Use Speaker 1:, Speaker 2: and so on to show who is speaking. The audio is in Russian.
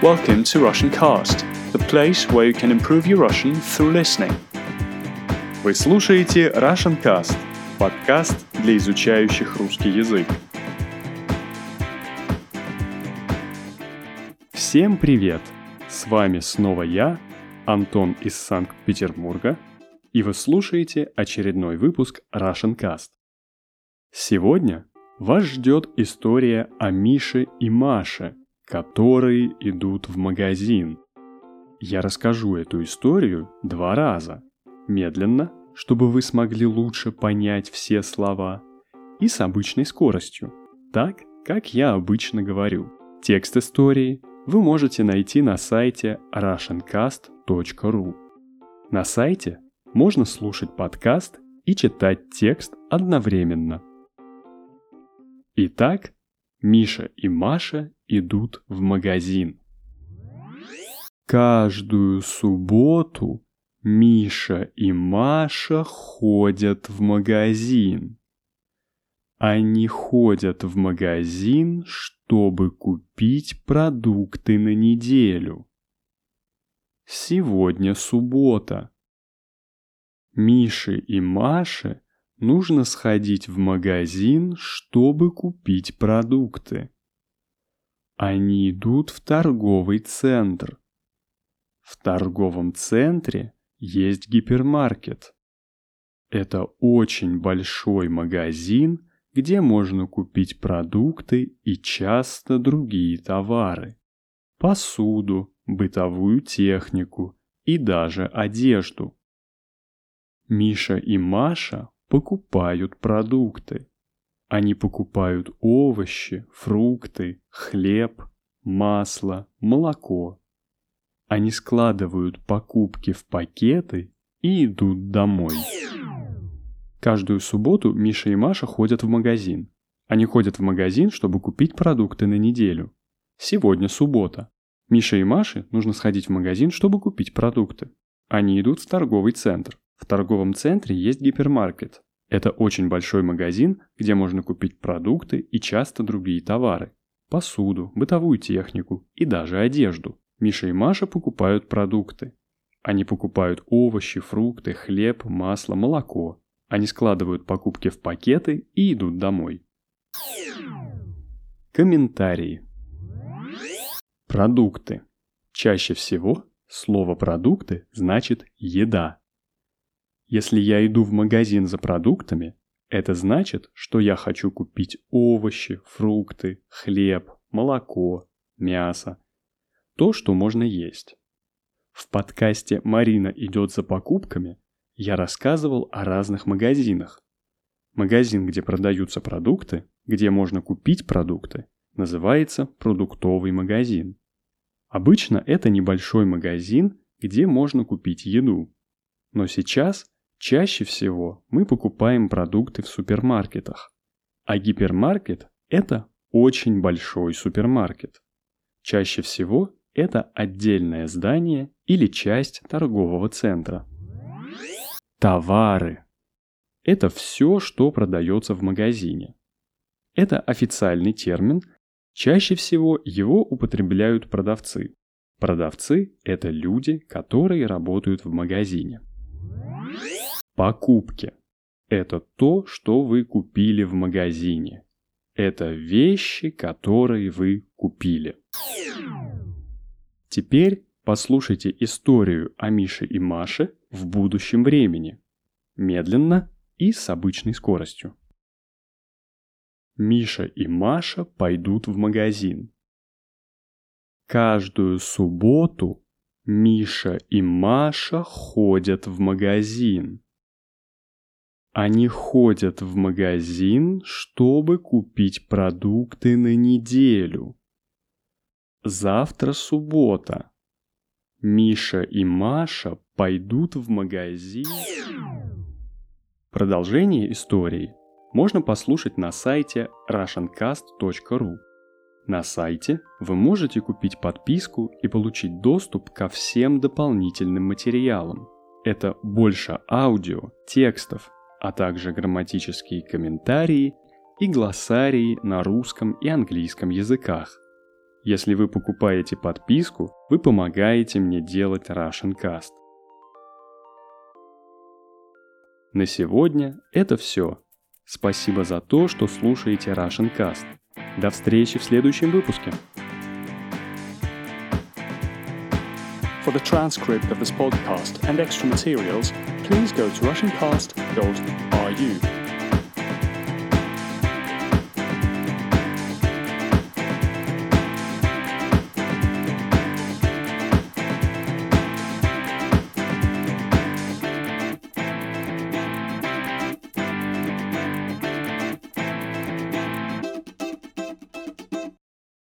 Speaker 1: Welcome to Russian Cast, the place where you can improve your Russian through listening.
Speaker 2: Вы слушаете Russian Cast, подкаст для изучающих русский язык. Всем привет! С вами снова я, Антон из Санкт-Петербурга, и вы слушаете очередной выпуск Russian Cast. Сегодня вас ждет история о Мише и Маше, которые идут в магазин. Я расскажу эту историю два раза. Медленно, чтобы вы смогли лучше понять все слова, и с обычной скоростью, так, как я обычно говорю. Текст истории вы можете найти на сайте russiancast.ru. На сайте можно слушать подкаст и читать текст одновременно. Итак, Миша и Маша идут в магазин. Каждую субботу Миша и Маша ходят в магазин. Они ходят в магазин, чтобы купить продукты на неделю. Сегодня суббота. Мише и Маше нужно сходить в магазин, чтобы купить продукты. Они идут в торговый центр. В торговом центре есть гипермаркет. Это очень большой магазин, где можно купить продукты и часто другие товары. Посуду, бытовую технику и даже одежду. Миша и Маша покупают продукты. Они покупают овощи, фрукты, хлеб, масло, молоко. Они складывают покупки в пакеты и идут домой. Каждую субботу Миша и Маша ходят в магазин. Они ходят в магазин, чтобы купить продукты на неделю. Сегодня суббота. Мише и Маше нужно сходить в магазин, чтобы купить продукты. Они идут в торговый центр. В торговом центре есть гипермаркет. Это очень большой магазин, где можно купить продукты и часто другие товары. Посуду, бытовую технику и даже одежду. Миша и Маша покупают продукты. Они покупают овощи, фрукты, хлеб, масло, молоко. Они складывают покупки в пакеты и идут домой. Комментарии. Продукты. Чаще всего слово «продукты» значит «еда». Если я иду в магазин за продуктами, это значит, что я хочу купить овощи, фрукты, хлеб, молоко, мясо. То, что можно есть. В подкасте «Марина идет за покупками» я рассказывал о разных магазинах. Магазин, где продаются продукты, где можно купить продукты, называется продуктовый магазин. Обычно это небольшой магазин, где можно купить еду. Но сейчас Чаще всего мы покупаем продукты в супермаркетах, а гипермаркет – это очень большой супермаркет. Чаще всего это отдельное здание или часть торгового центра. Товары – это все, что продается в магазине. Это официальный термин, чаще всего его употребляют продавцы. Продавцы – это люди, которые работают в магазине. Покупки. Это то, что вы купили в магазине. Это вещи, которые вы купили. Теперь послушайте историю о Мише и Маше в будущем времени. Медленно и с обычной скоростью. Миша и Маша пойдут в магазин. Каждую субботу Миша и Маша ходят в магазин. Они ходят в магазин, чтобы купить продукты на неделю. Завтра суббота. Миша и Маша пойдут в магазин. Продолжение истории можно послушать на сайте russiancast.ru. На сайте вы можете купить подписку и получить доступ ко всем дополнительным материалам. Это больше аудио, текстов а также грамматические комментарии и глоссарии на русском и английском языках. Если вы покупаете подписку, вы помогаете мне делать Russian Cast. На сегодня это все. Спасибо за то, что слушаете Russian Cast. До встречи в следующем выпуске.
Speaker 1: For the transcript of this podcast and extra materials, please go to RussianCast.ru.